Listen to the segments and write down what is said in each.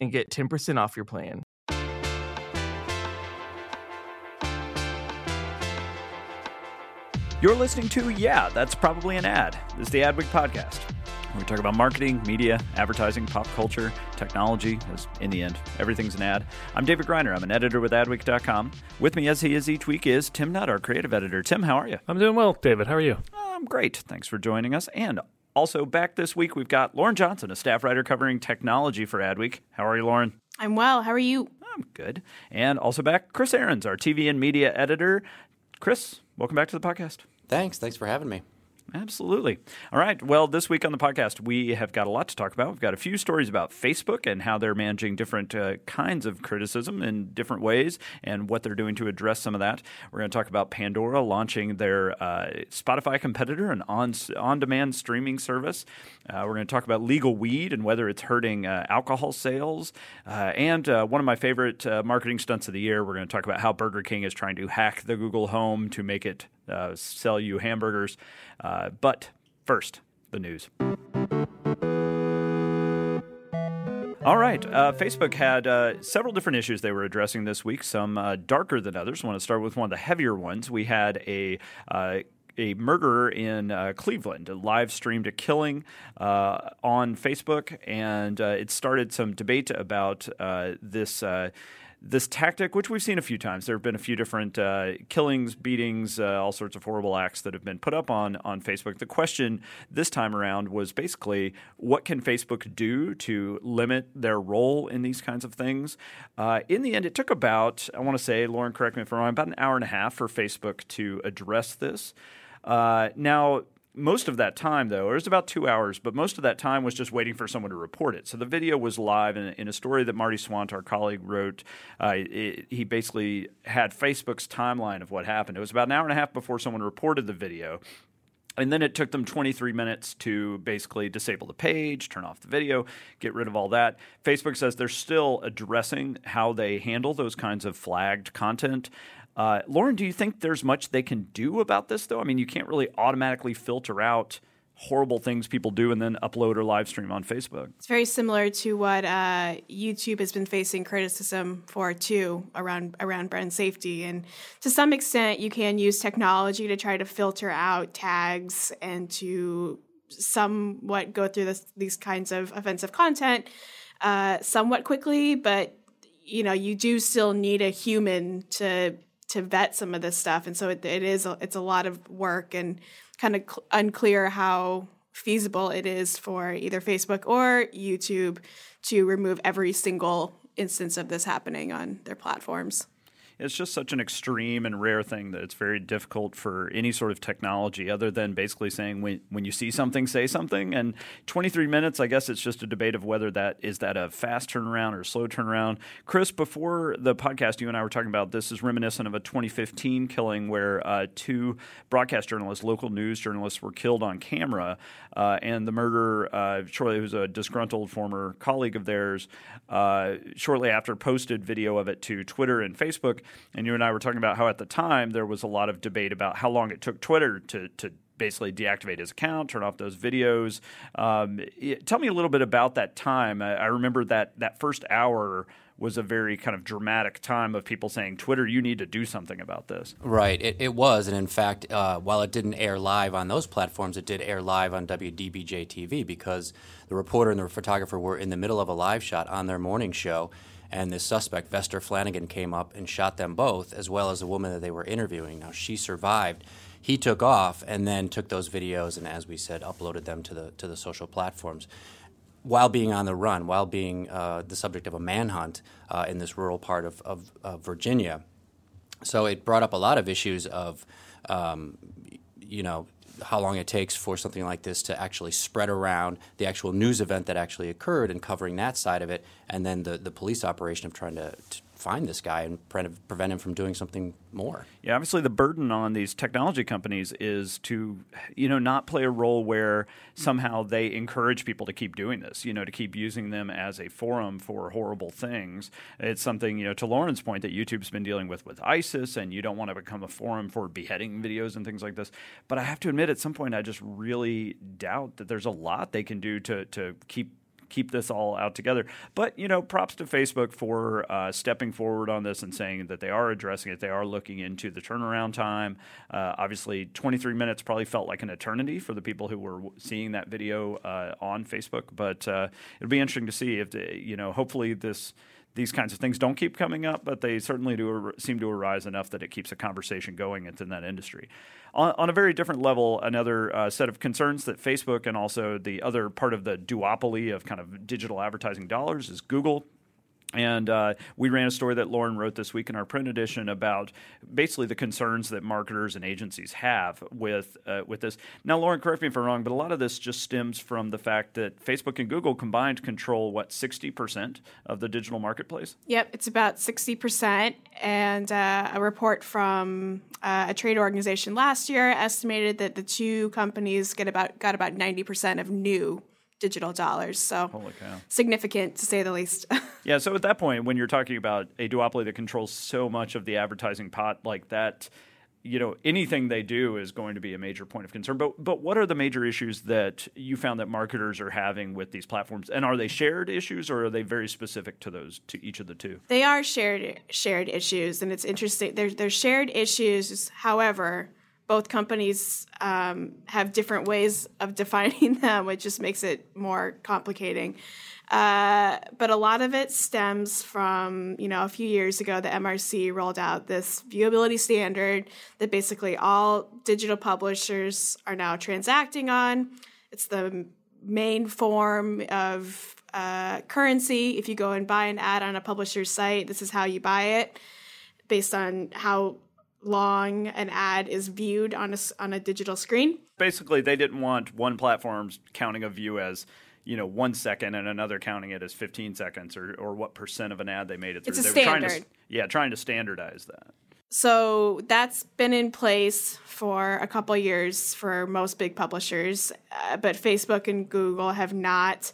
and get 10% off your plan. You're listening to Yeah, That's Probably an Ad. This is the Adweek Podcast. We talk about marketing, media, advertising, pop culture, technology, as in the end, everything's an ad. I'm David Griner. I'm an editor with adweek.com. With me, as he is each week, is Tim Nudd, our creative editor. Tim, how are you? I'm doing well, David. How are you? I'm great. Thanks for joining us. And also back this week, we've got Lauren Johnson, a staff writer covering technology for Adweek. How are you, Lauren? I'm well. How are you? I'm good. And also back, Chris Ariens, our TV and media editor. Chris, welcome back to the podcast. Thanks. Thanks for having me. Absolutely. All right. Well, this week on the podcast, we have got a lot to talk about. We've got a few stories about Facebook and how they're managing different uh, kinds of criticism in different ways and what they're doing to address some of that. We're going to talk about Pandora launching their uh, Spotify competitor, an on on demand streaming service. Uh, we're going to talk about legal weed and whether it's hurting uh, alcohol sales. Uh, and uh, one of my favorite marketing stunts of the year, we're going to talk about how Burger King is trying to hack the Google Home to make it sell you hamburgers. Uh, but first, the news. All right. Uh, Facebook had uh, several different issues they were addressing this week, some uh, darker than others. I want to start with one of the heavier ones. We had a uh, a murderer in uh, Cleveland live streamed a killing uh, on Facebook, and uh, it started some debate about this this tactic, which we've seen a few times. There have been a few different uh, killings, beatings, uh, all sorts of horrible acts that have been put up on on Facebook. The question this time around was basically, what can Facebook do to limit their role in these kinds of things? Uh, in the end, it took about, I want to say, Lauren, correct me if I'm wrong, about an hour and a half for Facebook to address this. Uh, now, most of that time, though, it was about two hours, but most of that time was just waiting for someone to report it. So the video was live in, in a story that Marty Swant, our colleague, wrote. Uh, it, he basically had Facebook's timeline of what happened. It was about an hour and a half before someone reported the video. And then it took them 23 minutes to basically disable the page, turn off the video, get rid of all that. Facebook says they're still addressing how they handle those kinds of flagged content. Uh, Lauren, do you think there's much they can do about this, though? I mean, you can't really automatically filter out horrible things people do and then upload or live stream on Facebook. It's very similar to what uh, YouTube has been facing criticism for too around around brand safety, and to some extent, you can use technology to try to filter out tags and to somewhat go through this, these kinds of offensive content uh, somewhat quickly, but you know you do still need a human to to vet some of this stuff, and so it, it is it's a lot of work and kind of cl- unclear how feasible it is for either Facebook or YouTube to remove every single instance of this happening on their platforms it's just such an extreme and rare thing that it's very difficult for any sort of technology other than basically saying when, when you see something say something. And 23 minutes i guess it's just a debate of whether that is that a fast turnaround or slow turnaround. Chris before the podcast you and i were talking about this is reminiscent of a 2015 killing where uh, two broadcast journalists local news journalists were killed on camera uh, and the murderer uh, shortly was a disgruntled former colleague of theirs uh, shortly after posted video of it to twitter and facebook And you and I were talking about how at the time there was a lot of debate about how long it took Twitter to to basically deactivate his account, turn off those videos. Um, tell me a little bit about that time. I, I remember that that first hour was a very kind of dramatic time of people saying, Twitter, you need to do something about this. Right. It, it was. And in fact, uh, while it didn't air live on those platforms, it did air live on WDBJ TV because the reporter and the photographer were in the middle of a live shot on their morning show. And this suspect, Vester Flanagan, came up and shot them both, as well as the woman that they were interviewing. Now, she survived. He took off and then took those videos and, as we said, uploaded them to the, to the social platforms while being on the run, while being uh, the subject of a manhunt uh, in this rural part of, of, of, Virginia. So it brought up a lot of issues of, um, you know, how long it takes for something like this to actually spread around the actual news event that actually occurred and covering that side of it, and then the, the police operation of trying to, to find this guy and pre- prevent him from doing something more. Yeah, obviously the burden on these technology companies is to, you know, not play a role where somehow they encourage people to keep doing this, you know, to keep using them as a forum for horrible things. It's something, you know, to Lauren's point that YouTube's been dealing with with ISIS, and you don't want to become a forum for beheading videos and things like this. But I have to admit, at some point, I just really doubt that there's a lot they can do to to keep keep this all out together. But you know, props to Facebook for uh, stepping forward on this and saying that they are addressing it. They are looking into the turnaround time. Uh, obviously, 23 minutes probably felt like an eternity for the people who were seeing that video uh, on Facebook. But uh, it'll be interesting to see if you know, hopefully this these kinds of things don't keep coming up, but they certainly do seem to arise enough that it keeps a conversation going within that industry. On, on a very different level, another uh, set of concerns that Facebook and also the other part of the duopoly of kind of digital advertising dollars is Google and uh, we ran a story that Lauren wrote this week in our print edition about basically the concerns that marketers and agencies have with uh, with this. Now, Lauren, correct me if I'm wrong, but a lot of this just stems from the fact that Facebook and Google combined control what 60 percent of the digital marketplace. Yep, it's about 60 percent, and uh, a report from uh, a trade organization last year estimated that the two companies get about got about 90 percent of new digital dollars. So significant to say the least. yeah. So at that point, when you're talking about a duopoly that controls so much of the advertising pot like that, you know, anything they do is going to be a major point of concern. But but what are the major issues that you found that marketers are having with these platforms? And are they shared issues or are they very specific to those to each of the two? They are shared shared issues and it's interesting. They're, they're shared issues, however, both companies um, have different ways of defining them, which just makes it more complicating. Uh, but a lot of it stems from, you know, a few years ago, the MRC rolled out this viewability standard that basically all digital publishers are now transacting on. It's the main form of uh, currency. If you go and buy an ad on a publisher's site, this is how you buy it based on how long an ad is viewed on a, on a digital screen. Basically, they didn't want one platform counting a view as you know one second and another counting it as 15 seconds or, or what percent of an ad they made it through. It's a they standard. Were trying to, yeah, trying to standardize that. So that's been in place for a couple years for most big publishers, uh, but Facebook and Google have not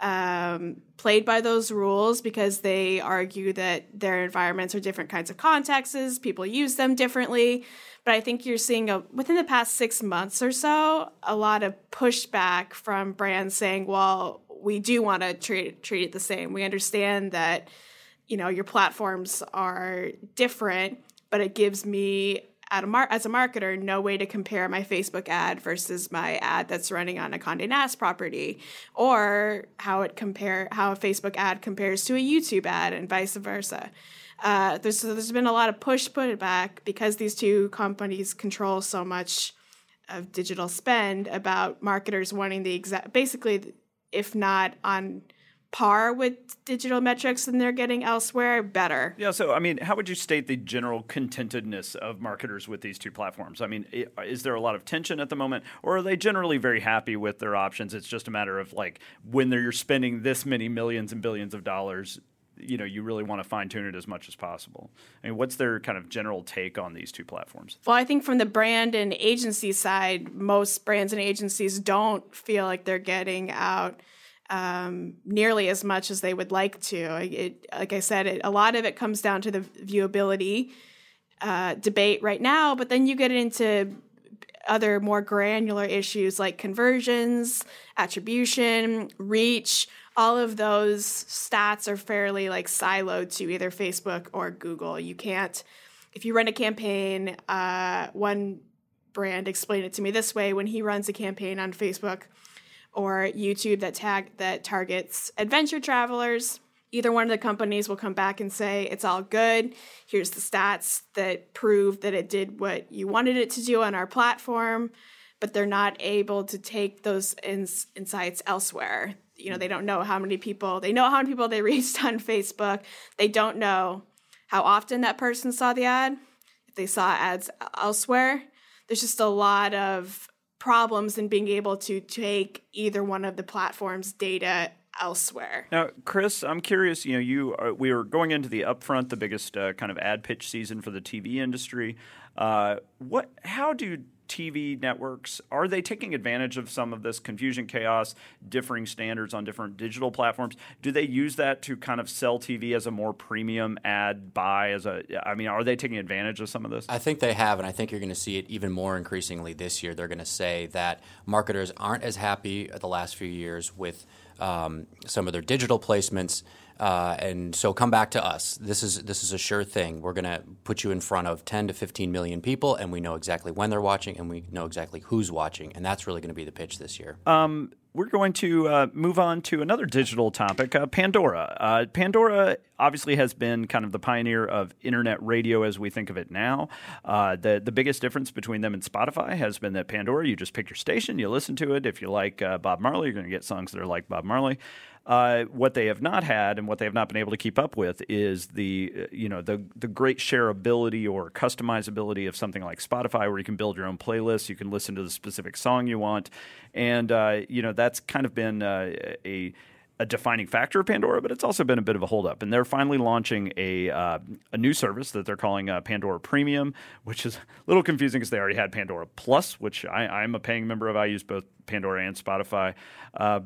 um, played by those rules because they argue that their environments are different kinds of contexts, people use them differently. But I think you're seeing a, within the past six months or so a lot of pushback from brands saying, "Well, we do want to treat treat it the same. We understand that you know your platforms are different, but it gives me a mar- as a marketer no way to compare my Facebook ad versus my ad that's running on a Condé Nast property, or how it compare how a Facebook ad compares to a YouTube ad, and vice versa. Uh, there's there's been a lot of push pushback because these two companies control so much of digital spend about marketers wanting the exact basically if not on par with digital metrics than they're getting elsewhere, better. Yeah. So, I mean, how would you state the general contentedness of marketers with these two platforms? I mean, uh, is there a lot of tension at the moment, or are they generally very happy with their options? It's just a matter of like when you're spending this many millions and billions of dollars. You know, you really want to fine tune it as much as possible. I mean, what's their kind of general take on these two platforms? Well, I think from the brand and agency side, most brands and agencies don't feel like they're getting out um, nearly as much as they would like to. It, like I said, it, a lot of it comes down to the viewability uh, debate right now, but then you get into other more granular issues like conversions, attribution, reach. All of those stats are fairly like siloed to either Facebook or Google. You can't, if you run a campaign, uh, one brand explained it to me this way when he runs a campaign on Facebook or YouTube that tag that targets adventure travelers. Either one of the companies will come back and say it's all good. Here's the stats that prove that it did what you wanted it to do on our platform, but they're not able to take those ins- insights elsewhere. You know, they don't know how many people they know how many people they reached on Facebook. They don't know how often that person saw the ad, if they saw ads elsewhere. There's just a lot of problems in being able to take either one of the platform's data elsewhere. Now, Chris, I'm curious. You know, you are, we are going into the upfront, the biggest uh, kind of ad pitch season for the TV industry. Uh, what? How do TV networks are they taking advantage of some of this confusion, chaos, differing standards on different digital platforms? Do they use that to kind of sell TV as a more premium ad buy? As a, I mean, are they taking advantage of some of this? I think they have, and I think you're going to see it even more increasingly this year. They're going to say that marketers aren't as happy the last few years with um, some of their digital placements. Uh, and so come back to us. This is this is a sure thing. We're going to put you in front of 10 to 15 million people, and we know exactly when they're watching, and we know exactly who's watching, and that's really going to be the pitch this year. Um, we're going to uh, move on to another digital topic, uh, Pandora. Uh, Pandora obviously has been kind of the pioneer of internet radio as we think of it now. Uh, the the biggest difference between them and Spotify has been that Pandora, you just pick your station, you listen to it. If you like uh, Bob Marley, you're going to get songs that are like Bob Marley. Uh, what they have not had and what they have not been able to keep up with is the uh, you know the the great shareability or customizability of something like Spotify, where you can build your own playlists, you can listen to the specific song you want, and uh, you know that's kind of been uh, a a defining factor of Pandora, but it's also been a bit of a holdup. And they're finally launching a uh, a new service that they're calling uh, Pandora Premium, which is a little confusing because they already had Pandora Plus, which I, am a paying member of. I use both Pandora and Spotify. Uh,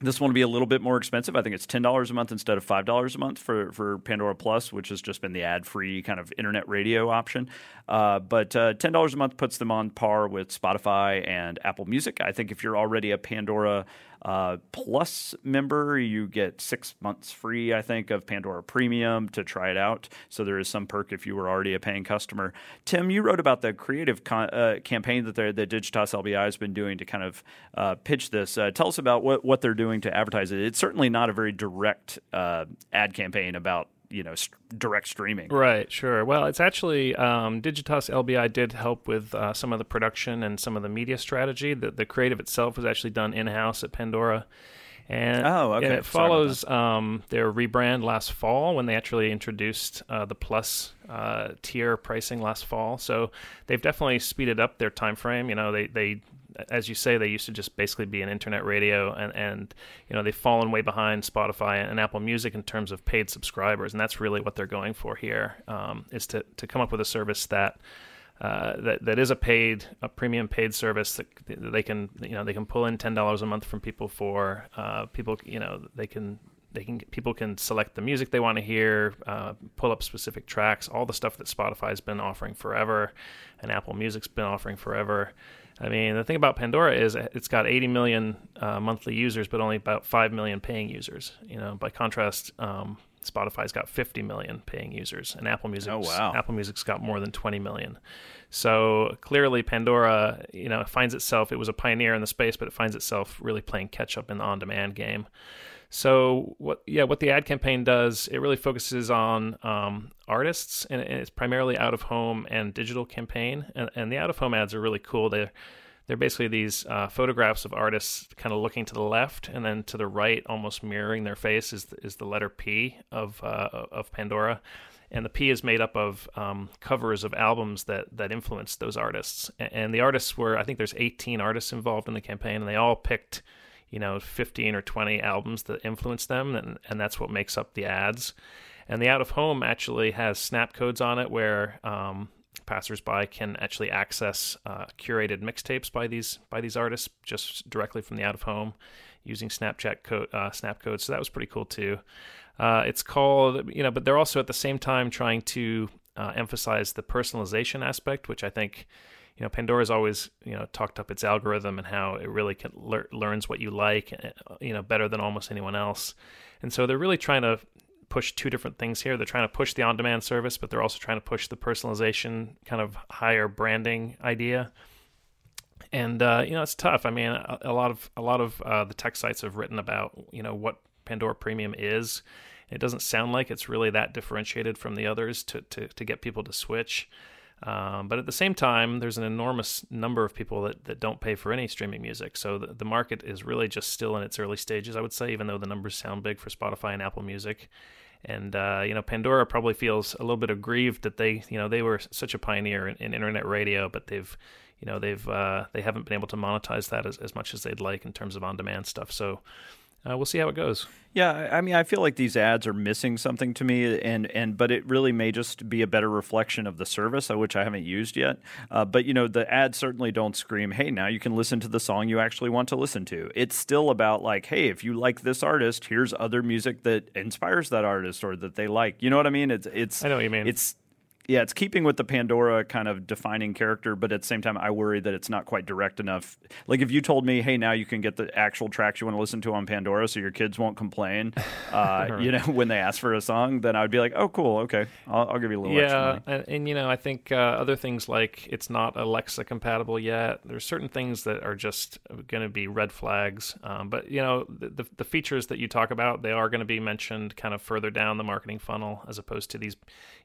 this one will be a little bit more expensive. I think it's ten dollars a month instead of five dollars a month for, for Pandora Plus, which has just been the ad free kind of internet radio option. Uh, but uh, ten dollars a month puts them on par with Spotify and Apple Music. I think if you're already a Pandora uh, Plus member, you get six months free, I think, of Pandora Premium to try it out. So there is some perk if you were already a paying customer. Tim, you wrote about the creative con- uh, campaign that the Digitas LBI has been doing to kind of uh, pitch this. Uh, tell us about what, what they're doing to advertise it. It's certainly not a very direct uh, ad campaign about you know st- direct streaming. Right, sure. Well, it's actually um, Digitas LBI did help with uh, some of the production and some of the media strategy. The, the creative itself was actually done in house at Pandora. And, oh, okay. and it follows um, their rebrand last fall when they actually introduced uh, the plus uh, tier pricing last fall. So they've definitely speeded up their time frame. You know, they they as you say, they used to just basically be an internet radio, and, and you know they've fallen way behind Spotify and Apple Music in terms of paid subscribers, and that's really what they're going for here um, is to to come up with a service that. Uh, that that is a paid a premium paid service that they can you know they can pull in ten dollars a month from people for uh, people you know they can they can people can select the music they want to hear, uh, pull up specific tracks, all the stuff that Spotify's been offering forever, and Apple Music's been offering forever. I mean, the thing about Pandora is it's got 80 million uh, monthly users, but only about 5 million paying users. You know, by contrast, um, Spotify's got 50 million paying users, and Apple Music, oh, wow. Apple Music's got more than 20 million. So clearly, Pandora, you know, finds itself. It was a pioneer in the space, but it finds itself really playing catch up in the on-demand game. So what? Yeah, what the ad campaign does, it really focuses on um, artists, and it's primarily out of home and digital campaign. And, and the out of home ads are really cool. They're they're basically these uh, photographs of artists kind of looking to the left, and then to the right, almost mirroring their face, is is the letter P of uh, of Pandora. And the P is made up of um, covers of albums that that influenced those artists. And the artists were, I think, there's 18 artists involved in the campaign, and they all picked you know 15 or 20 albums that influence them and, and that's what makes up the ads and the out of home actually has snap codes on it where um, passersby can actually access uh, curated mixtapes by these by these artists just directly from the out of home using Snapchat code, uh, Snap code. So that was pretty cool too. Uh, it's called, you know, but they're also at the same time trying to uh, emphasize the personalization aspect, which I think, you know, Pandora's always, you know, talked up its algorithm and how it really can le- learns what you like, uh, you know, better than almost anyone else. And so they're really trying to push two different things here. They're trying to push the on-demand service, but they're also trying to push the personalization kind of higher branding idea. And uh, you know, it's tough. I mean, a, a lot of a lot of uh, the tech sites have written about you know what Pandora Premium is. It doesn't sound like it's really that differentiated from the others to to, to get people to switch. Um, but at the same time, there's an enormous number of people that, that don't pay for any streaming music. So the, the market is really just still in its early stages, I would say, even though the numbers sound big for Spotify and Apple Music. And uh, you know, Pandora probably feels a little bit aggrieved that they, you know, they were such a pioneer in, in internet radio, but they've, you know, they've uh, they haven't been able to monetize that as, as much as they'd like in terms of on-demand stuff. So uh, we'll see how it goes. Yeah, I mean, I feel like these ads are missing something to me, and and but it really may just be a better reflection of the service, uh, which I haven't used yet. Uh, but you know, the ads certainly don't scream, "Hey, now you can listen to the song you actually want to listen to." It's still about like, "Hey, if you like this artist, here's other music that inspires that artist or that they like." You know what I mean? It's it's I know what you mean. It's yeah, it's keeping with the Pandora kind of defining character, but at the same time, I worry that it's not quite direct enough. Like if you told me, "Hey, now you can get the actual tracks you want to listen to on Pandora, so your kids won't complain," uh, you know, when they ask for a song, then I would be like, "Oh, cool, okay, I'll, I'll give you a little yeah, extra and, and you know, I think uh, other things like it's not Alexa compatible yet. There's certain things that are just going to be red flags. Um, but you know, the the features that you talk about, they are going to be mentioned kind of further down the marketing funnel, as opposed to these,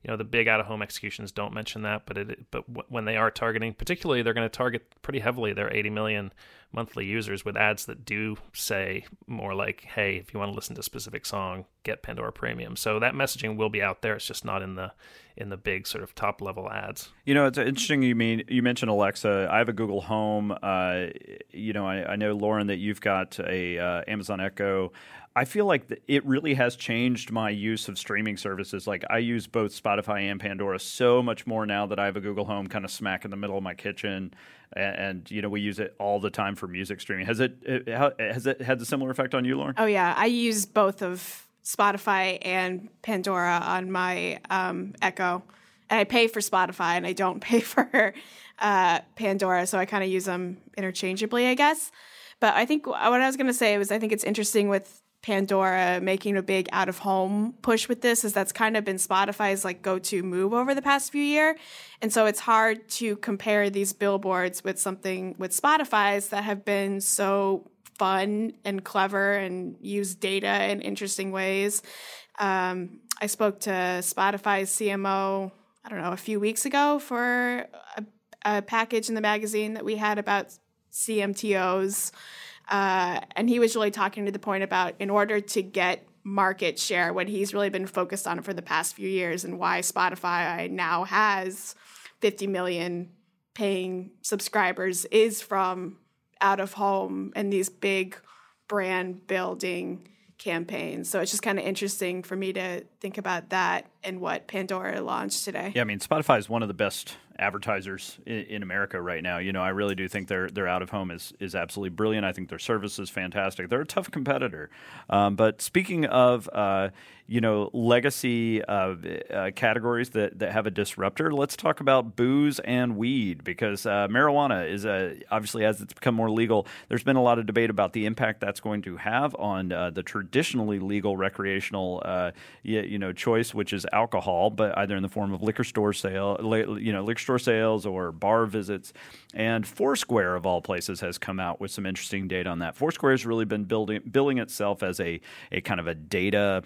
you know, the big out of home executions don't mention that. But it, but w- when they are targeting, particularly, they're going to target pretty heavily their 80 million monthly users with ads that do say more like, "Hey, if you want to listen to a specific song, get Pandora Premium." So that messaging will be out there. It's just not in the in the big sort of top level ads. You know, it's interesting. You mean you mentioned Alexa. I have a Google Home. Uh, you know, I, I, know Lauren that you've got a uh, Amazon Echo. I feel like it really has changed my use of streaming services. Like I use both Spotify and Pandora so much more now that I have a Google Home kind of smack in the middle of my kitchen, and, and you know we use it all the time for music streaming. Has it, it has it had a similar effect on you, Lauren? Oh yeah, I use both of Spotify and Pandora on my um, Echo, and I pay for Spotify and I don't pay for uh, Pandora, so I kind of use them interchangeably, I guess. But I think what I was going to say was I think it's interesting with Pandora making a big out of home push with this is that's kind of been Spotify's like go to move over the past few year. And so it's hard to compare these billboards with something with Spotify's that have been so fun and clever and use data in interesting ways. Um, I spoke to Spotify's CMO, I don't know, a few weeks ago for a, a package in the magazine that we had about CMTOs. Uh, and he was really talking to the point about in order to get market share, what he's really been focused on for the past few years, and why Spotify now has 50 million paying subscribers is from out of home and these big brand building campaigns. So it's just kind of interesting for me to think about that and what Pandora launched today. Yeah, I mean, Spotify is one of the best advertisers in, in, America right now. You know, I really do think their their out of home is is absolutely brilliant. I think their service is fantastic. They're a tough competitor. Um, but speaking of uh, you know legacy uh, uh, categories that that have a disruptor, let's talk about booze and weed because uh, marijuana is obviously as it's become more legal. There's been a lot of debate about the impact that's going to have on uh, the traditionally legal recreational uh, you, you know choice, which is alcohol, but either in the form of liquor store sale, you know liquor store sales or bar visits. And Foursquare, of all places, has come out with some interesting data on that. Foursquare has really been building billing itself as a, a kind of a data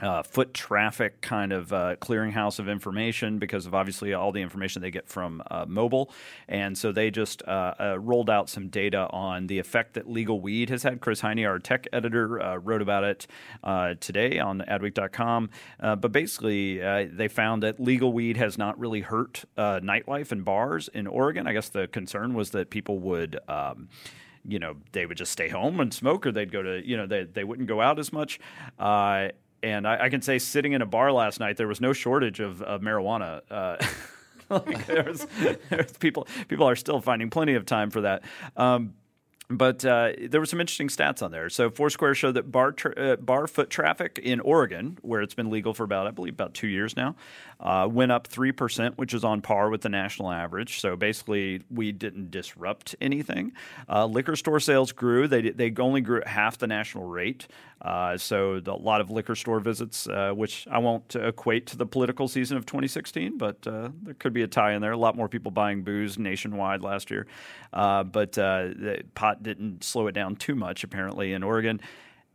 uh, foot traffic kind of uh, clearinghouse of information because of obviously all the information they get from uh, mobile. And so they just uh, uh, rolled out some data on the effect that legal weed has had. Chris Heine, our tech editor, uh, wrote about it today on adweek.com. but basically, they found that legal weed has not really hurt nightlife and bars in Oregon. I guess the concern was that people would. Um, you know, they would just stay home and smoke, or they'd go to, you know, they, they wouldn't go out as much. And I, I, can say sitting in a bar last night, there was no shortage of, of marijuana. Uh, like there's, there's, people people are still finding plenty of time for that. Um, but uh, there were some interesting stats on there. So Foursquare showed that bar tra- uh, bar foot traffic in Oregon, where it's been legal for about I believe about two years now, uh, went up three percent, which is on par with the national average. So basically, we didn't disrupt anything. Uh, liquor store sales grew; they they only grew at half the national rate. Uh, so the, a lot of liquor store visits, uh, which I won't equate to the political season of 2016, but there could be a tie in there. A lot more people buying booze nationwide last year, but the pot didn't slow it down too much, apparently, in Oregon.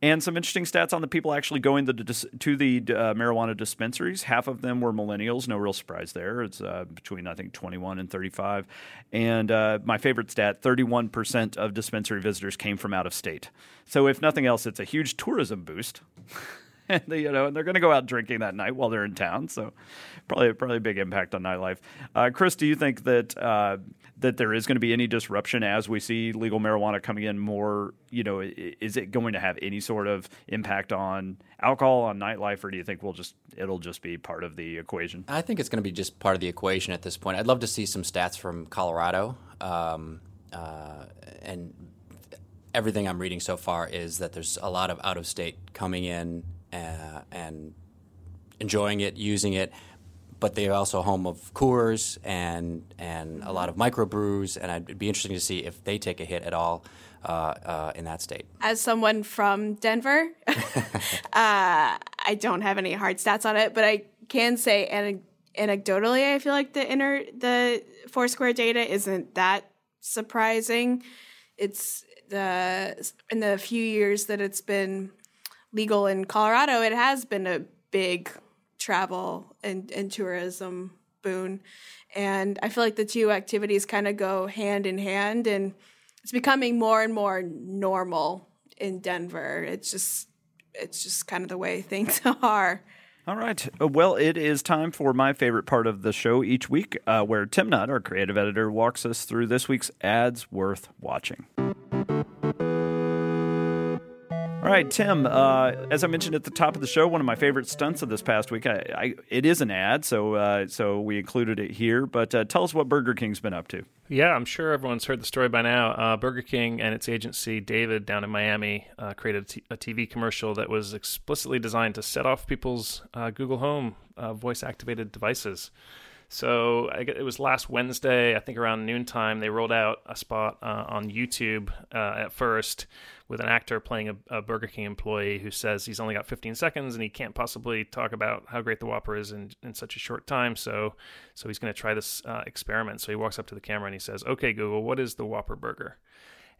And some interesting stats on the people actually going to, to the uh, marijuana dispensaries. Half of them were millennials. No real surprise there. It's uh, between, I think, 21 and 35. And uh, my favorite stat 31% of dispensary visitors came from out of state. So, if nothing else, it's a huge tourism boost. and they, you know, and they're going to go out drinking that night while they're in town. So, probably probably a big impact on nightlife. Uh, Chris, do you think that uh, that there is going to be any disruption as we see legal marijuana coming in more? You know, is it going to have any sort of impact on alcohol on nightlife, or do you think we'll just it'll just be part of the equation? I think it's going to be just part of the equation at this point. I'd love to see some stats from Colorado, um, uh, and everything I'm reading so far is that there's a lot of out of state coming in uh, and enjoying it, using it but they're also home of Coors and and a lot of microbrews, and it'd be interesting to see if they take a hit at all uh, uh, in that state. As someone from Denver, uh, I don't have any hard stats on it, but I can say anecdotally, I feel like the inner the Foursquare data isn't that surprising. It's the in the few years that it's been legal in Colorado, it has been a big travel and, and tourism boon. And I feel like the two activities kind of go hand in hand, and it's becoming more and more normal in Denver. It's just it's just kind of the way things are. All right. Uh, well, it is time for my favorite part of the show each week, uh, where Tim Nudd, our creative editor, walks us through this week's ads worth watching. All right, Tim. Uh, as I mentioned at the top of the show, one of my favorite stunts of this past week. I, I, it is an ad, so uh, so we included it here. But uh, tell us what Burger King's been up to. Yeah, I'm sure everyone's heard the story by now. Uh, Burger King and its agency David down in Miami uh, created a, t- a TV commercial that was explicitly designed to set off people's uh, Google Home voice activated devices. So it was last Wednesday, I think around noontime, they rolled out a spot uh, on YouTube uh, at first with an actor playing a, a, Burger King employee who says he's only got 15 seconds and he can't possibly talk about how great the Whopper is in, in such a short time. So, so he's going to try this uh, experiment. So he walks up to the camera and he says, "Okay, Google, what is the Whopper burger?"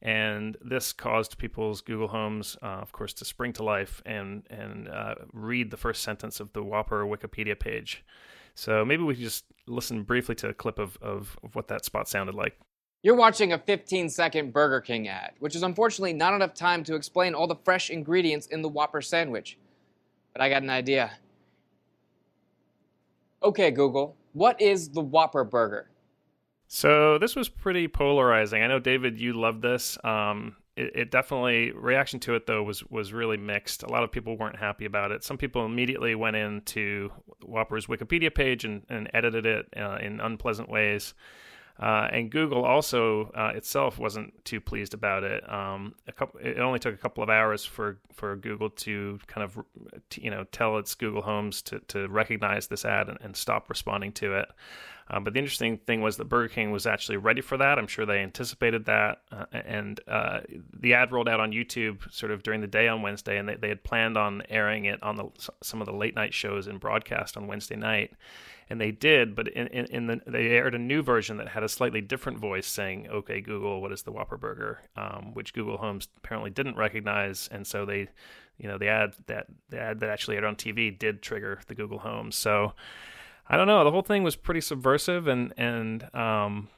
and this caused people's Google Homes, uh, of course, to spring to life and and uh, read the first sentence of the Whopper Wikipedia page. So maybe we could just listen briefly to a clip of, of, of what that spot sounded like. You're watching a 15 second Burger King ad, which is unfortunately not enough time to explain all the fresh ingredients in the Whopper sandwich. But I got an idea. Okay, Google, what is the Whopper burger? So this was pretty polarizing. I know, David, you love this. Um, it, it, definitely reaction to it though was was really mixed. A lot of people weren't happy about it. Some people immediately went into Whopper's Wikipedia page and, and edited it uh, in unpleasant ways. Uh, and Google also uh, itself wasn't too pleased about it. Um, a couple, it only took a couple of hours for, for Google to kind of, you know, tell its Google Homes to, to recognize this ad and, and stop responding to it. Uh, but the interesting thing was that Burger King was actually ready for that. I'm sure they anticipated that. Uh, and uh, the ad rolled out on YouTube sort of during the day on Wednesday, and they, they had planned on airing it on the, some of the late night shows and broadcast on Wednesday night. And they did, but in, in, in the, they aired a new version that had a slightly different voice saying, "Okay, Google, what is the Whopper Burger?" Um, which Google Homes apparently didn't recognize, and so they, you know, the ad that the ad that actually aired on TV did trigger the Google Homes. So I don't know. The whole thing was pretty subversive, and and um,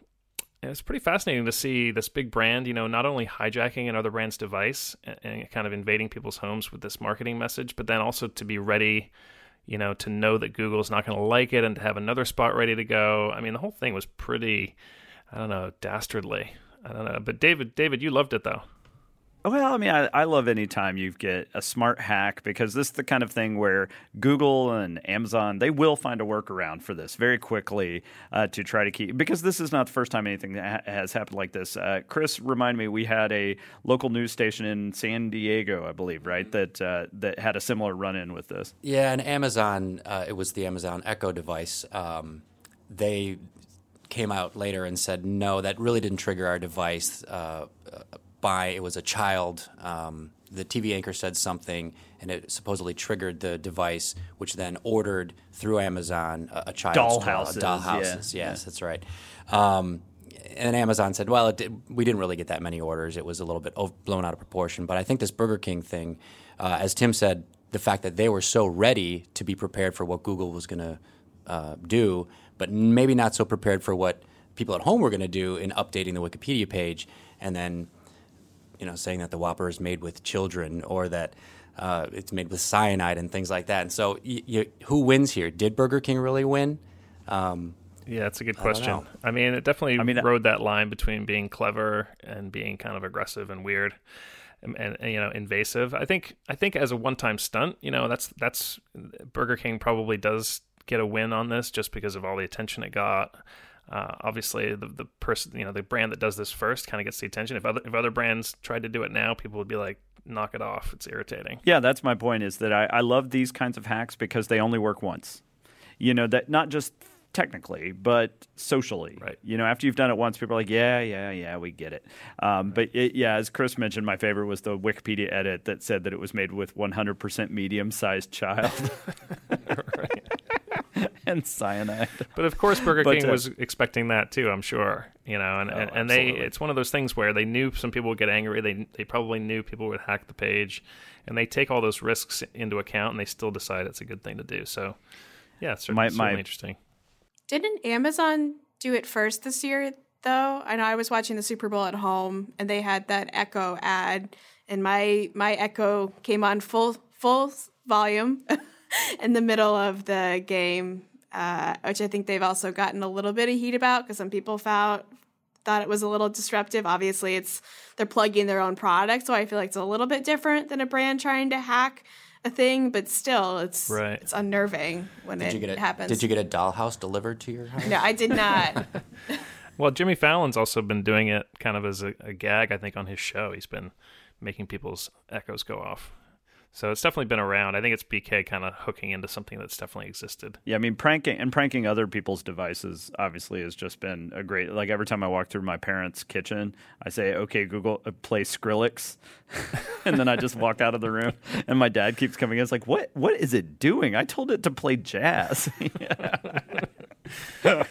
pretty fascinating to see this big brand, you know, not only hijacking another brand's device and kind of invading people's homes with this marketing message, but then also to be ready, you know, to know that Google's not going to like it and to have another spot ready to go. I mean, the whole thing was pretty, I don't know, dastardly. I don't know, but David, David, you loved it though. Well, I mean, I, I love any time you get a smart hack because this is the kind of thing where Google and Amazon they will find a workaround for this very quickly uh, to try to keep because this is not the first time anything ha- has happened like this. Uh, Chris, remind me, we had a local news station in San Diego, I believe, right, that uh, that had a similar run in with this. Yeah, and Amazon, uh, it was the Amazon Echo device. Um, they came out later and said no, that really didn't trigger our device. Uh, by it was a child. Um, the TV anchor said something, and it supposedly triggered the device, which then ordered through Amazon a, a child Dollhouses, Dollhouses, yeah, yes, yeah. that's right. Um, and Amazon said, well, it did, we didn't really get that many orders. It was a little bit blown out of proportion. But I think this Burger King thing, uh, as Tim said, the fact that they were so ready to be prepared for what Google was going to uh, do, but maybe not so prepared for what people at home were going to do in updating the Wikipedia page, and then you know saying that the Whopper is made with children or that uh, it's made with cyanide and things like that. And so, y- y- who wins here? Did Burger King really win? Um, Yeah, that's a good I question. know. I, mean, it definitely I mean, rode that line between being clever and being kind of aggressive and weird, and, and, and, you know invasive. I think I think as a one-time stunt, you know, that's that's Burger King probably does get a win on this just because of all the attention it got. Uh, obviously, the the person, you know, the brand that does this first kind of gets the attention. If other if other brands tried to do it now, people would be like, "Knock it off! It's irritating." Yeah, that's my point. Is that I, I love these kinds of hacks because they only work once. You know that not just technically, but socially. Right. You know, after you've done it once, people are like, "Yeah, yeah, yeah, we get it." Um, But it, yeah, as Chris mentioned, my favorite was the Wikipedia edit that said that it was made with 100% medium-sized child and cyanide. But of course, Burger But, King uh, was expecting that too. I'm sure, you know, and, Oh, and, and they it's one of those things where they knew some people would get angry. They they probably knew people would hack the page, and they take all those risks into account, and they still decide it's a good thing to do. So, yeah, it's certainly, My- my- certainly interesting. Didn't Amazon do it first this year though? I know I was watching the Super Bowl at home and they had that Echo ad and my my Echo came on full full volume in the middle of the game, uh, which I think they've also gotten a little bit of heat about because some people found thought it was a little disruptive. Obviously, it's they're plugging their own product, so I feel like it's a little bit different than a brand trying to hack a thing, but still, it's Right. it's unnerving when did it you get a, happens. Did you get a dollhouse delivered to your house? No, I did not. Well, Jimmy Fallon's also been doing it kind of as a, a gag, I think, on his show. He's been making people's echoes go off. So it's definitely been around. I think it's BK kind of hooking into something that's definitely existed. Yeah, I mean pranking and pranking other people's devices obviously has just been a great. Like every time I walk through my parents' kitchen, I say, "Okay, Google, uh, play Skrillex," and then I just walk out of the room, and my dad keeps coming in. It's like, "What? What is it doing? I told it to play jazz."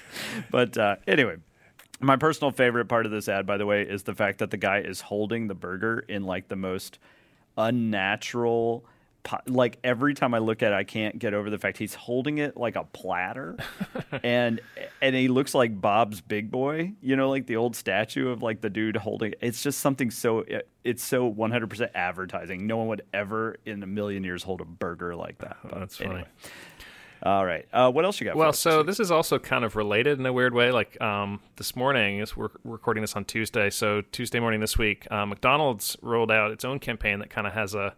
but uh, anyway. My personal favorite part of this ad, by the way, is the fact that the guy is holding the burger in like the most unnatural. Like every time I look at it, I can't get over the fact he's holding it like a platter, and and he looks like Bob's Big Boy. You know, like the old statue of like the dude holding. It's just something so. It's so 100 percent advertising. No one would ever in a million years hold a burger like that. But That's funny. anyway. All right. Uh, what else you got? for Well, so week? this is also kind of related in a weird way. Like um, this morning, we're recording this on Tuesday, so Tuesday morning this week, uh, McDonald's rolled out its own campaign that kind of has a,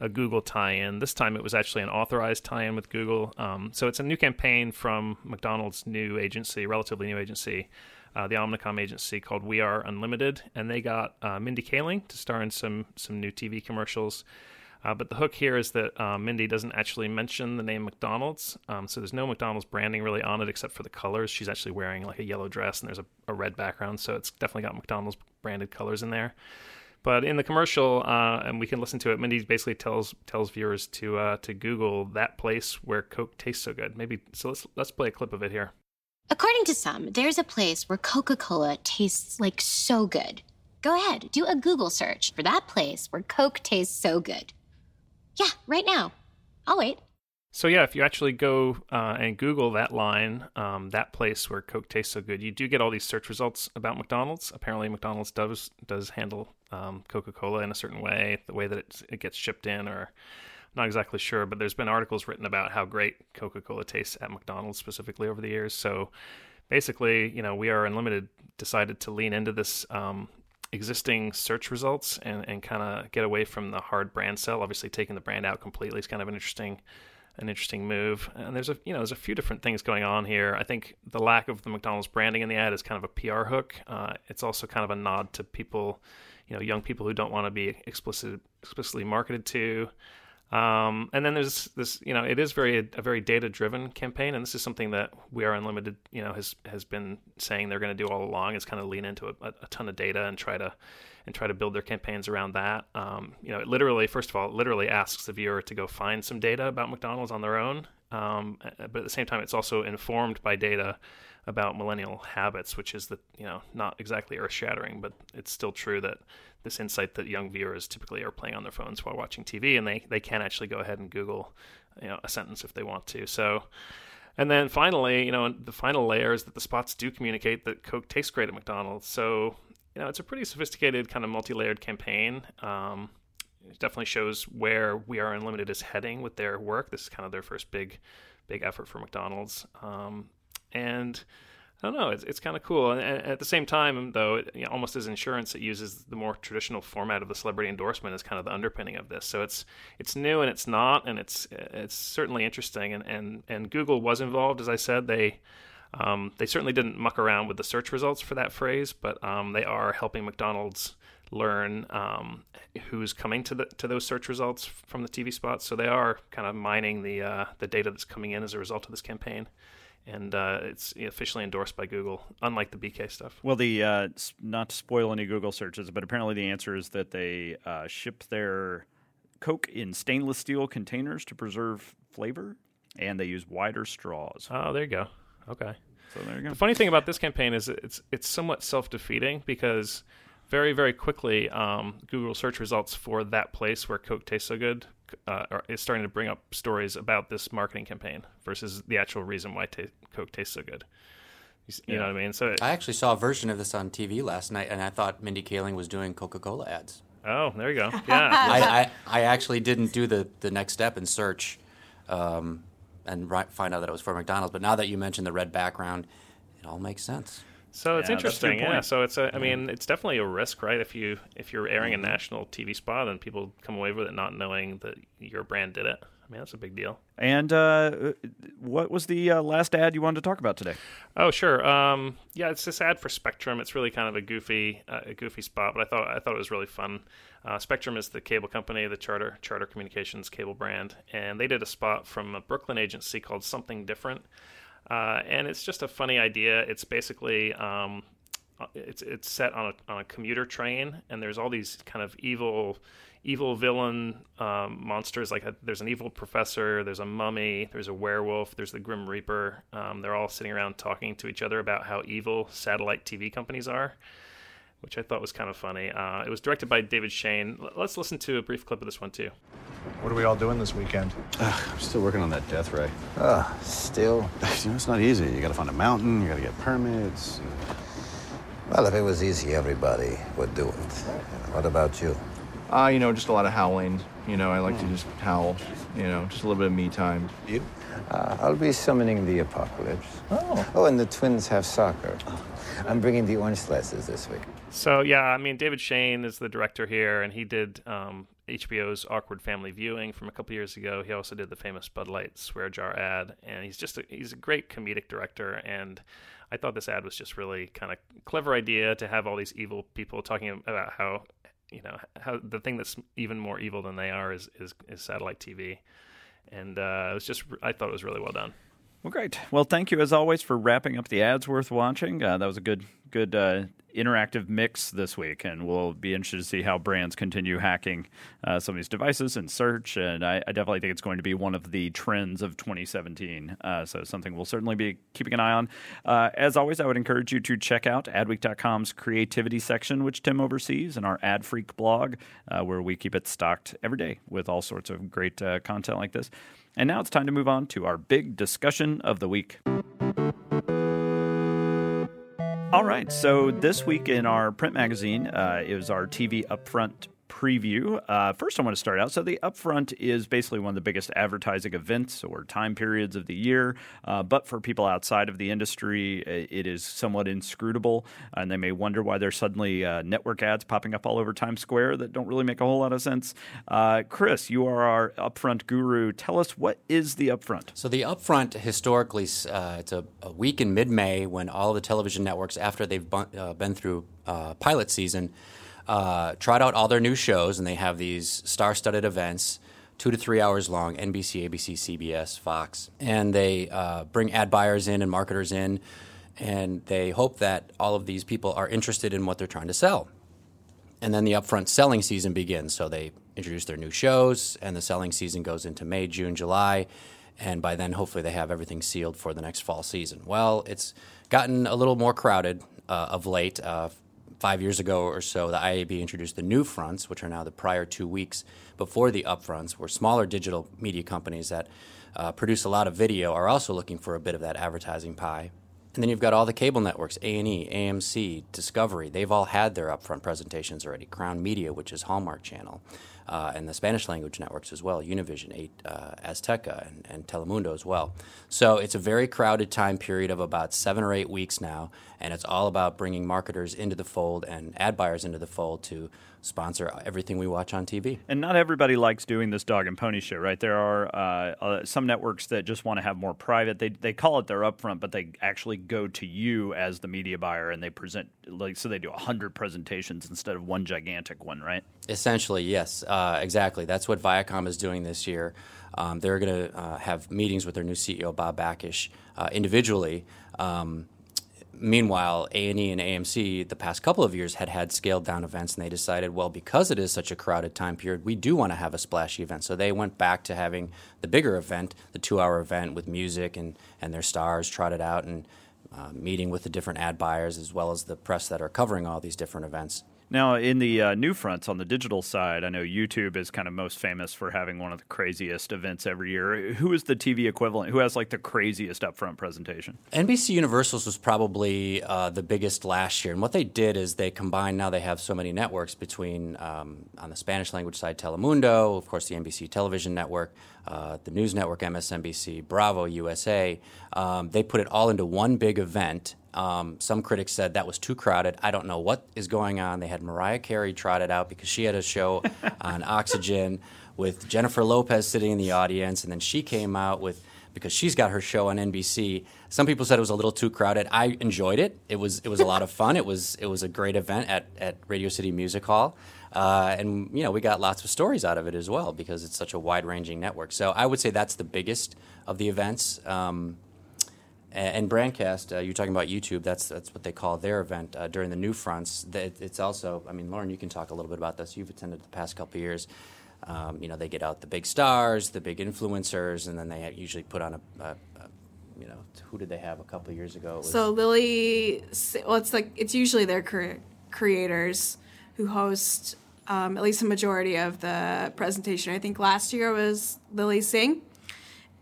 a Google tie-in. This time, it was actually an authorized tie-in with Google. Um, so it's a new campaign from McDonald's new agency, relatively new agency, uh, the Omnicom agency called We Are Unlimited, and they got uh, Mindy Kaling to star in some some new TV commercials. Uh, but the hook here is that uh, Mindy doesn't actually mention the name McDonald's. Um, so there's no McDonald's branding really on it except for the colors. She's actually wearing like a yellow dress and there's a, a red background. So it's definitely got McDonald's branded colors in there. But in the commercial, uh, and we can listen to it, Mindy basically tells tells viewers to uh, to Google that place where Coke tastes so good. Maybe so. Let's let's play a clip of it here. According to some, there's a place where Coca Cola tastes like so good. Go ahead, do a Google search for that place where Coke tastes so good. Yeah, right now. I'll wait. So yeah, if you actually go uh, and Google that line, um, that place where Coke tastes so good, you do get all these search results about McDonald's. Apparently, McDonald's does does handle um, Coca Cola in a certain way, the way that it, it gets shipped in, or I'm not exactly sure. But there's been articles written about how great Coca Cola tastes at McDonald's specifically over the years. So basically, you know, we are unlimited decided to lean into this um, existing search results and, and kind of get away from the hard brand sell. Obviously, taking the brand out completely is kind of an interesting an interesting move. And there's a you know there's a few different things going on here. I think the lack of the McDonald's branding in the ad is kind of a PR hook. Uh, it's also kind of a nod to people, you know, young people who don't want to be explicit, explicitly marketed to. Um, and then there's this, you know, it is very a very data driven campaign, and this is something that We Are Unlimited, you know, has has been saying they're going to do all along. Is kind of lean into a, a, ton of data and try to and try to build their campaigns around that. Um, you know, it literally, first of all, it literally asks the viewer to go find some data about McDonald's on their own, um, but at the same time, it's also informed by data about millennial habits, which is that you know not exactly earth shattering, but it's still true that this insight that young viewers typically are playing on their phones while watching TV, and they they can actually go ahead and Google you know a sentence if they want to. So. And then finally, you know, the final layer is that the spots do communicate that Coke tastes great at McDonald's. So, you know, it's a pretty sophisticated kind of multi-layered campaign. Um, it definitely shows where We Are Unlimited is heading with their work. This is kind of their first big, big effort for McDonald's. Um, and I don't know, it's, it's kind of cool. And, at the same time, though, it, you know, almost as insurance, it uses the more traditional format of the celebrity endorsement as kind of the underpinning of this. So it's it's new and it's not, and it's it's certainly interesting. And and, and Google was involved, as I said. They um, they certainly didn't muck around with the search results for that phrase, but um, they are helping McDonald's learn um, who's coming to the to those search results from the TV spots. So they are kind of mining the uh, the data that's coming in as a result of this campaign and uh, it's officially endorsed by Google, unlike the BK stuff. Well, the uh, not to spoil any Google searches, but apparently the answer is that they uh, ship their Coke in stainless steel containers to preserve flavor, and they use wider straws. Oh, there you go. Okay. So there you go. The funny thing about this campaign is it's it's somewhat self defeating because very very quickly um, Google search results for that place where Coke tastes so good uh, is starting to bring up stories about this marketing campaign versus the actual reason why t- Coke tastes so good. You, you yeah. know what I mean? So it, I actually saw a version of this on TV last night, and I thought Mindy Kaling was doing Coca Cola ads. Oh, there you go. Yeah, I, I, I, actually didn't do the, the next step and search um, and ri- find out that it was for McDonald's. But now that you mentioned the red background, it all makes sense. So it's yeah, interesting, yeah. So it's a, I mean, it's definitely a risk, right? If you if you're airing a mm-hmm. national TV spot and people come away with it not knowing that your brand did it, I mean that's a big deal. And uh, what was the uh, last ad you wanted to talk about today? Oh, sure. Um, yeah, it's this ad for Spectrum. It's really kind of a goofy uh, a goofy spot, but I thought I thought it was really fun. Uh, Spectrum is the cable company, the Charter Charter Communications cable brand, and they did a spot from a Brooklyn agency called Something Different. Uh, and it's just a funny idea. It's basically um, it's it's set on a on a commuter train, and there's all these kind of evil evil villain um, monsters. Like a, there's an evil professor, there's a mummy, there's a werewolf, there's the Grim Reaper. Um, they're all sitting around talking to each other about how evil satellite TV companies are. Which I thought was kind of funny. Uh, it was directed by David Shane. Let's listen to a brief clip of this one too. What are we all doing this weekend? Uh, I'm still working on that death ray. Uh, still? You know, it's not easy. You gotta find a mountain, you gotta get permits. Well, if it was easy, everybody would do it. What about you? Uh, you know, just a lot of howling. You know, I like to just howl. You know, just a little bit of me time. You? Uh, I'll be summoning the apocalypse. Oh. Oh, and the twins have soccer. I'm bringing the orange slices this week. So yeah, I mean, David Shane is the director here, and he did um, HBO's Awkward Family Viewing from a couple years ago. He also did the famous Bud Light swear jar ad, and he's just a, he's a great comedic director. And I thought this ad was just really kind of clever idea to have all these evil people talking about how you know how the thing that's even more evil than they are is is, is satellite TV, and uh, it was just I thought it was really well done. Well, great. Well, thank you as always for wrapping up the ads worth watching. Uh, that was a good good uh, interactive mix this week, and we'll be interested to see how brands continue hacking uh, some of these devices and search. And I, I, definitely think it's going to be one of the trends of 2017. Uh, so something we'll certainly be keeping an eye on. Uh, as always, I would encourage you to check out Adweek.com's creativity section, which Tim oversees, and our Ad Freak blog, uh, where we keep it stocked every day with all sorts of great uh, content like this. And now it's time to move on to our big discussion of the week. All right. So this week in our print magazine, uh, was our TV Upfront preview. Uh, first, I want to start out. So, the upfront is basically one of the biggest advertising events or time periods of the year. Uh, but for people outside of the industry, it is somewhat inscrutable, and they may wonder why there's suddenly uh, network ads popping up all over Times Square that don't really make a whole lot of sense. Uh, Chris, you are our upfront guru. Tell us what is the upfront? So, the upfront historically, uh, it's a, a, week in mid May when all the television networks, after they've uh, been through pilot season, uh, tried out all their new shows, and they have these star-studded events, two to three hours long. NBC, ABC, CBS, Fox, and they uh, bring ad buyers in and marketers in, and they hope that all of these people are interested in what they're trying to sell. And then the upfront selling season begins. So they introduce their new shows, and the selling season goes into May, June, July. And by then, hopefully, they have everything sealed for the next fall season. Well, it's gotten a little more crowded uh, of late. Uh, five years ago or so, the IAB introduced the new fronts, which are now the prior two weeks before the upfronts, where smaller digital media companies that uh, produce a lot of video are also looking for a bit of that advertising pie. And then you've got all the cable networks, A&E, AMC, Discovery. They've all had their upfront presentations already. Crown Media, which is Hallmark Channel, uh, and the Spanish language networks as well, Univision, eight, uh, Azteca, and, and, Telemundo as well. So it's a very crowded time period of about seven or eight weeks now, and it's all about bringing marketers into the fold and ad buyers into the fold to sponsor everything we watch on TV. And not everybody likes doing this dog and pony show, right? There are uh, uh, some networks that just want to have more private. They they call it their upfront, but they actually go to you as the media buyer and they present like so they do hundred presentations instead of one gigantic one, right? Essentially, yes, uh, exactly. That's what Viacom is doing this year. Um, they're going to uh, have meetings with their new CEO Bob Bakish uh, individually. Um, meanwhile, A&E and AMC the past couple of years had had scaled down events, and they decided, well, because it is such a crowded time period, we do want to have a splashy event. So they went back to having the bigger event, the two-hour event with music and, and their stars trotted out and uh, meeting with the different ad buyers as well as the press that are covering all these different events. Now, in the uh, new fronts on the digital side, I know YouTube is kind of most famous for having one of the craziest events every year. Who is the TV equivalent? Who has like the craziest upfront presentation? NBC Universals was probably uh, the biggest last year. And what they did is they combined, now they have so many networks between, um, on the Spanish language side, Telemundo, of course, the NBC television network, uh, the news network, MSNBC, Bravo, USA. Um, they put it all into one big event um, some critics said that was too crowded. I don't know what is going on. They had Mariah Carey trotted out because she had a show on Oxygen with Jennifer Lopez sitting in the audience, and then she came out with because she's got her show on NBC. Some people said it was a little too crowded. I enjoyed it. It was it was a lot of fun. It was it was a great event at, at Radio City Music Hall. Uh, and you know we got lots of stories out of it as well because it's such a wide ranging network. So I would say that's the biggest of the events. Um, and Brandcast, uh, you're talking about YouTube. That's that's what they call their event uh, during the new fronts. It's also, I mean, Lauren, you can talk a little bit about this. You've attended the past couple years. Um, you know, they get out the big stars, the big influencers, and then they usually put on a, a, a you know, who did they have a couple years ago? so Lilly, well, it's like it's usually their cre- creators who host um, at least a majority of the presentation. I think last year was Lilly Singh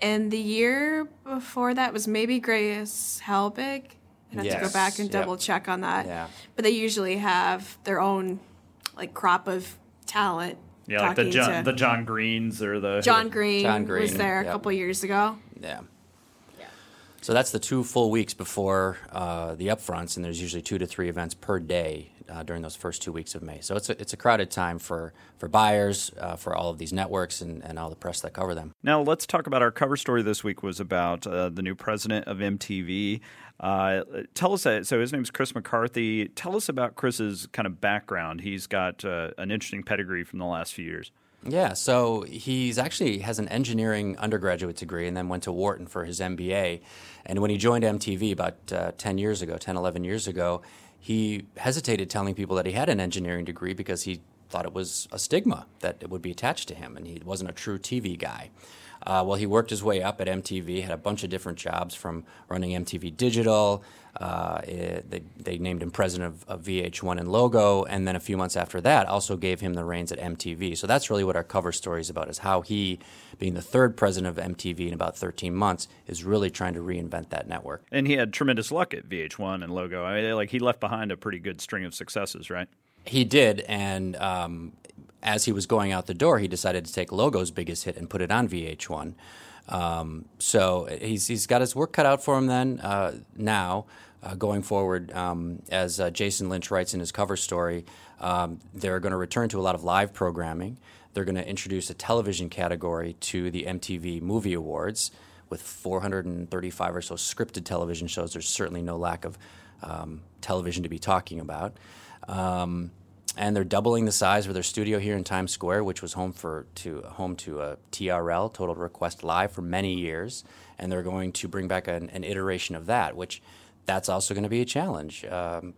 and the year before that was maybe Grace Helbig. I'd have yes. to go back and double yep. check on that. Yeah. But they usually have their own like crop of talent. Yeah, like the John, the John Greens or the John Green, John Green was there yep. a couple years ago. Yeah. Yeah. So that's the two full weeks before uh, the upfronts, and there's usually two to three events per day uh, during those first two weeks of May. So it's a, it's a crowded time for, for buyers, uh, for all of these networks, and, and all the press that cover them. Now, let's talk about our cover story this week was about uh, the new president of MTV. Uh, tell us, uh, so his name is Chris McCarthy. Tell us about Chris's kind of background. He's got uh, an interesting pedigree from the last few years. Yeah, so he's actually has an engineering undergraduate degree and then went to Wharton for his MBA. And when he joined MTV about uh, 10 years ago, 10, 11 years ago, he hesitated telling people that he had an engineering degree because he thought it was a stigma that it would be attached to him, and he wasn't a true TV guy. Uh, well, he worked his way up at MTV, had a bunch of different jobs from running MTV Digital. Uh, it, they, they, named him president of, of, VH1 and Logo, and then a few months after that, also gave him the reins at MTV. So that's really what our cover story is about: is how he, being the third president of MTV in about 13 months, is really trying to reinvent that network. And he had tremendous luck at VH1 and Logo. I mean, like he left behind a pretty good string of successes, right? He did, and um, as he was going out the door, he decided to take Logo's biggest hit and put it on VH1. Um, so he's he's got his work cut out for him. Then uh, now, uh, going forward, um, as uh, Jason Lynch writes in his cover story, um, they're going to return to a lot of live programming. They're going to introduce a television category to the MTV Movie Awards with 435 or so scripted television shows. There's certainly no lack of um, television to be talking about. Um, and they're doubling the size of their studio here in Times Square, which was home for to home to a TRL Total Request Live for many years, and they're going to bring back an, an iteration of that, which that's also going to be a challenge. Um,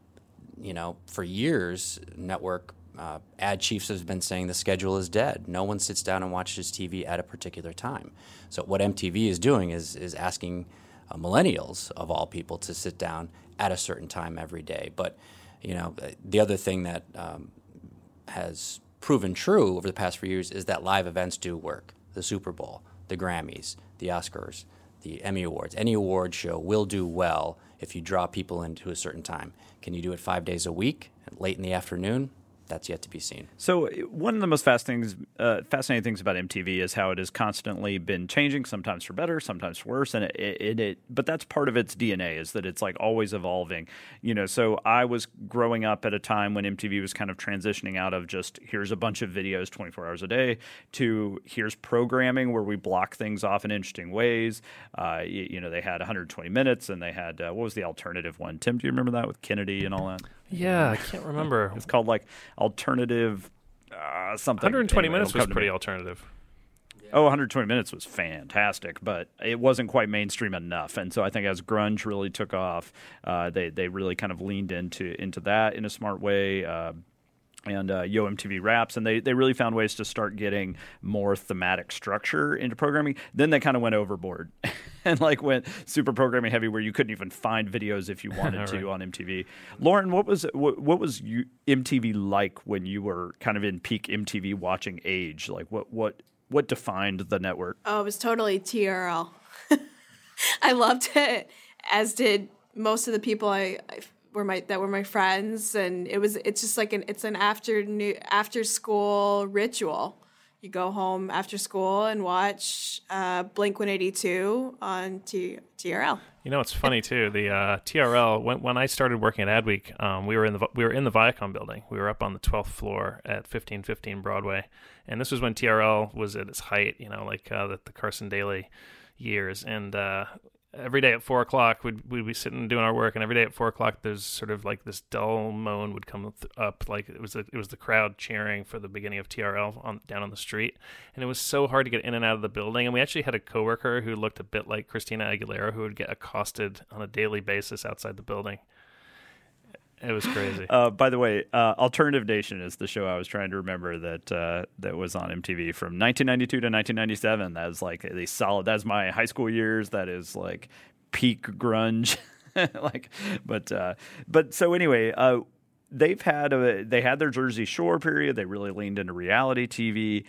you know, for years, network uh, ad chiefs have been saying the schedule is dead. No one sits down and watches TV at a particular time. So what MTV is doing is is asking uh, millennials of all people to sit down at a certain time every day. But you know, the other thing that um, has proven true over the past few years is that live events do work. The Super Bowl, the Grammys, the Oscars, the Emmy Awards, any award show will do well if you draw people into a certain time. Can you do it five days a week, late in the afternoon? That's yet to be seen. So, one of the most fascinating, uh, fascinating things about MTV is how it has constantly been changing, sometimes for better, sometimes for worse. And it, it, it, but that's part of its DNA is that it's like always evolving. You know, so I was growing up at a time when MTV was kind of transitioning out of just here's a bunch of videos 24 hours a day to here's programming where we block things off in interesting ways. Uh, you, you, know, they had 120 minutes and they had uh, what was the alternative one? Tim, do you remember that with Kennedy and all that? Yeah, I can't remember. it's called like alternative uh, something. 120 anyway, minutes was pretty alternative. Oh, 120 minutes was fantastic, but it wasn't quite mainstream enough. And so I think as grunge really took off, uh, they they really kind of leaned into into that in a smart way. Uh, and uh, Yo MTV Raps, and they, they really found ways to start getting more thematic structure into programming. Then they kind of went overboard and like went super programming heavy, where you couldn't even find videos if you wanted right. to on MTV. Lauren, what was what, what was you, MTV like when you were kind of in peak MTV watching age? Like what what what defined the network? Oh, it was totally TRL. I loved it, as did most of the people I, I were my that were my friends, and it was it's just like an it's an afternoon after school ritual. You go home after school and watch uh, Blink One Eighty Two on T- TRL. You know, it's funny too. The uh, TRL when when I started working at Adweek, um, we were in the we were in the Viacom building. We were up on the twelfth floor at fifteen fifteen Broadway, and this was when TRL was at its height. You know, like uh, the, the Carson Daly years, and uh, every day at four o'clock we'd we'd be sitting doing our work, and every day at four o'clock there's sort of like this dull moan would come up, like it was a, it was the crowd cheering for the beginning of TRL on down on the street, and it was so hard to get in and out of the building. And we actually had a coworker who looked a bit like Christina Aguilera, who would get accosted on a daily basis outside the building. It was crazy. Uh, by the way, uh, Alternative Nation is the show I was trying to remember that uh, that was on MTV from 1992 to 1997. That is like a solid. That's my high school years. That is like peak grunge. like, but uh, but so anyway, uh, they've had a they had their Jersey Shore period. They really leaned into reality TV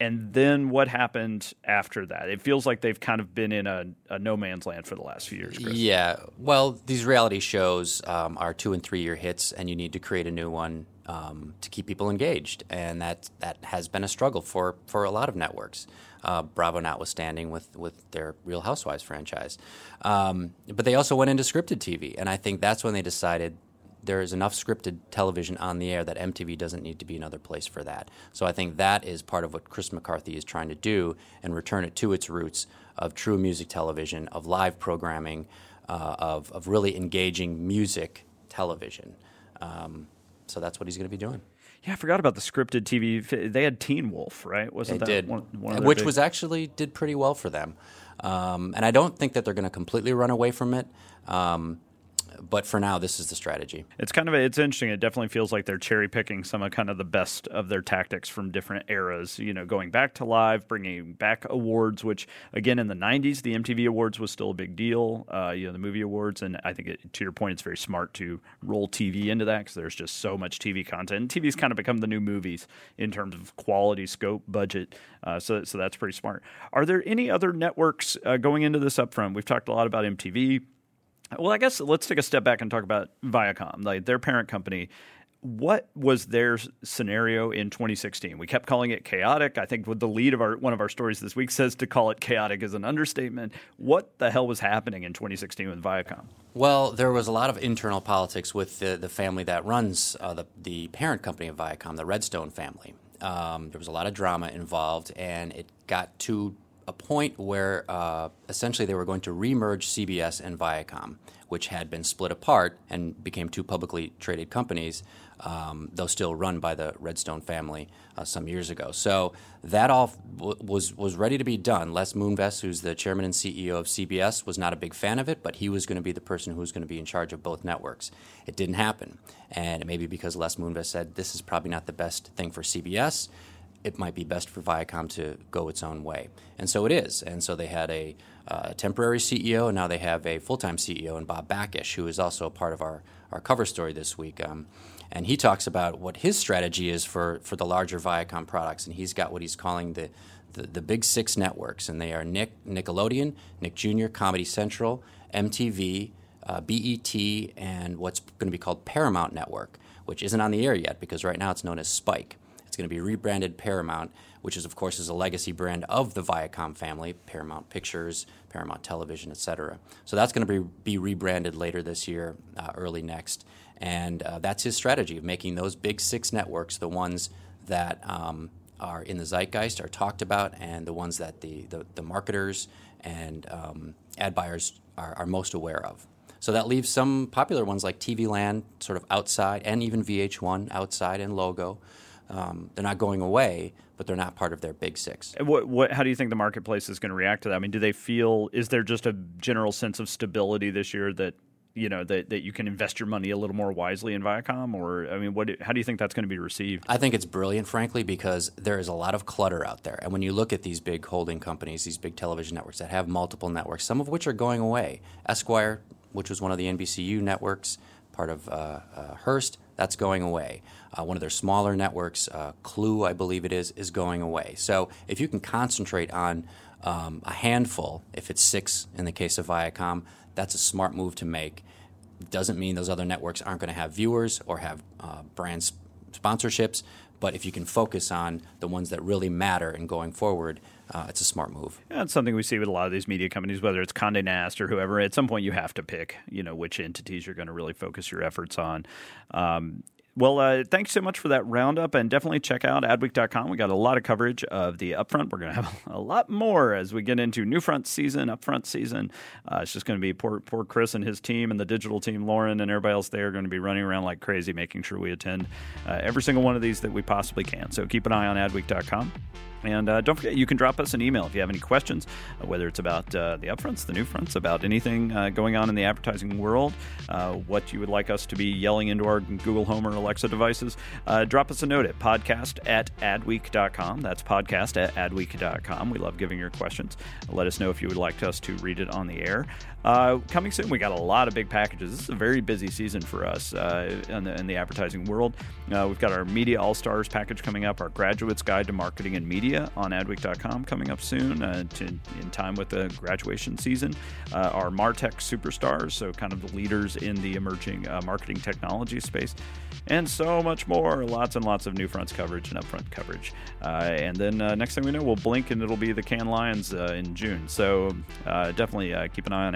and then what happened after that? It feels like they've kind of been in a, a no man's land for the last few years. Chris. Yeah. Well, these reality shows um, are two and three year hits, and you need to create a new one um, to keep people engaged, and that that has been a struggle for for a lot of networks. Uh, Bravo, notwithstanding, with with their Real Housewives franchise, um, but they also went into scripted TV, and I think that's when they decided there is enough scripted television on the air that MTV doesn't need to be another place for that. So I think that is part of what Chris McCarthy is trying to do and return it to its roots of true music television, of live programming, uh, of, of really engaging music television. Um, so that's what he's going to be doing. Yeah, I forgot about the scripted TV. They had Teen Wolf, right? Wasn't they that did. One, one which big... was actually did pretty well for them. Um, and I don't think that they're going to completely run away from it. Um, but for now, this is the strategy. It's kind of a, it's interesting. It definitely feels like they're cherry picking some of kind of the best of their tactics from different eras. You know, going back to live, bringing back awards, which again in the '90s, the MTV Awards was still a big deal. Uh, you know, the movie awards, and I think it, to your point, it's very smart to roll TV into that because there's just so much TV content. TV's kind of become the new movies in terms of quality, scope, budget. Uh, so, so that's pretty smart. Are there any other networks uh, going into this upfront? We've talked a lot about MTV. Well, I guess let's take a step back and talk about Viacom, like their parent company. what was their scenario in 2016? We kept calling it chaotic. I think with the lead of our one of our stories this week says to call it chaotic is an understatement. What the hell was happening in 2016 with Viacom? Well, there was a lot of internal politics with the, the family that runs uh, the, the parent company of Viacom, the Redstone family. Um, there was a lot of drama involved, and it got to a point where uh, essentially they were going to remerge CBS and Viacom, which had been split apart and became two publicly traded companies, um, though still run by the Redstone family uh, some years ago. So that all was was ready to be done. Les Moonves, who's the chairman and CEO of CBS, was not a big fan of it, but he was going to be the person who was going to be in charge of both networks. It didn't happen, and it may be because Les Moonves said this is probably not the best thing for CBS it might be best for Viacom to go its own way. And so it is. And so they had a uh, temporary CEO, and now they have a full time CEO in Bob Bakish, who is also a part of our, our cover story this week. Um, and he talks about what his strategy is for, for the larger Viacom products. And he's got what he's calling the, the, the big six networks, and they are Nick, Nickelodeon, Nick Jr., Comedy Central, MTV, uh, BET, and what's going to be called Paramount Network, which isn't on the air yet because right now it's known as Spike. It's going to be rebranded Paramount, which is, of course, is a legacy brand of the Viacom family, Paramount Pictures, Paramount Television, etc. So that's going to be, be rebranded later this year, uh, early next. And uh, that's his strategy of making those big six networks the ones that um, are in the zeitgeist, are talked about, and the ones that the, the, the marketers and um, ad buyers are, are most aware of. So that leaves some popular ones like TV Land sort of outside, and even VH1 outside and Logo. Um, they're not going away, but they're not part of their big six. What, what, how do you think the marketplace is going to react to that? I mean, do they feel, is there just a general sense of stability this year that, you know, that, that you can invest your money a little more wisely in Viacom? Or, I mean, what, how do you think that's going to be received? I think it's brilliant, frankly, because there is a lot of clutter out there. And when you look at these big holding companies, these big television networks that have multiple networks, some of which are going away, Esquire, which was one of the NBCU networks, part of uh, uh, Hearst, that's going away. Uh, one of their smaller networks, uh, Cloo, I believe it is, is going away. So if you can concentrate on um, a handful, if it's six in the case of Viacom, that's a smart move to make. Doesn't mean those other networks aren't going to have viewers or have uh, brand sponsorships, but if you can focus on the ones that really matter and going forward, uh, it's a smart move. Yeah, it's something we see with a lot of these media companies, whether it's Condé Nast or whoever. At some point, you have to pick, you know, which entities you're going to really focus your efforts on. Um, well, uh, thanks so much for that roundup, and definitely check out adweek.com. We got a lot of coverage of the upfront. We're going to have a lot more as we get into new front season, upfront season. Uh, it's just going to be poor, poor Chris and his team, and the digital team, Lauren, and everybody else. there, are going to be running around like crazy, making sure we attend uh, every single one of these that we possibly can. So keep an eye on adweek.com. And uh, don't forget, you can drop us an email if you have any questions, uh, whether it's about uh, the upfronts, the new fronts, about anything uh, going on in the advertising world, uh, what you would like us to be yelling into our Google Home or Alexa devices. Uh, drop us a note at podcast at adweek.com. That's podcast at adweek.com. We love giving your questions. Let us know if you would like us to read it on the air. Coming soon, we got a lot of big packages. This is a very busy season for us in the, in, the, advertising world. we've got our Media All Stars package coming up, our Graduate's Guide to Marketing and Media on adweek.com coming up soon uh, to, in time with the graduation season. Uh, our Martech superstars, so kind of the leaders in the emerging uh, marketing technology space, and so much more. Lots and lots of new fronts coverage and upfront coverage. Uh, and then uh, next thing we know, we'll blink and it'll be the Cannes Lions uh, in June. So definitely keep an eye on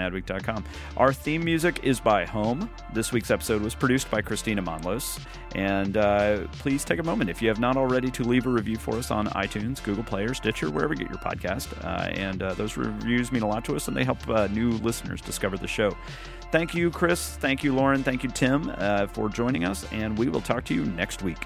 Our theme music is by Home. This week's episode was produced by Kristina Monllos. And please take a moment, if you have not already, to leave a review for us on iTunes, Google Play, or Stitcher, wherever you get your podcast. Uh, and uh, those reviews mean a lot to us, and they help uh, new listeners discover the show. Thank you, Chris. Thank you, Lauren. Thank you, Tim, uh, for joining us, and we will talk to you next week.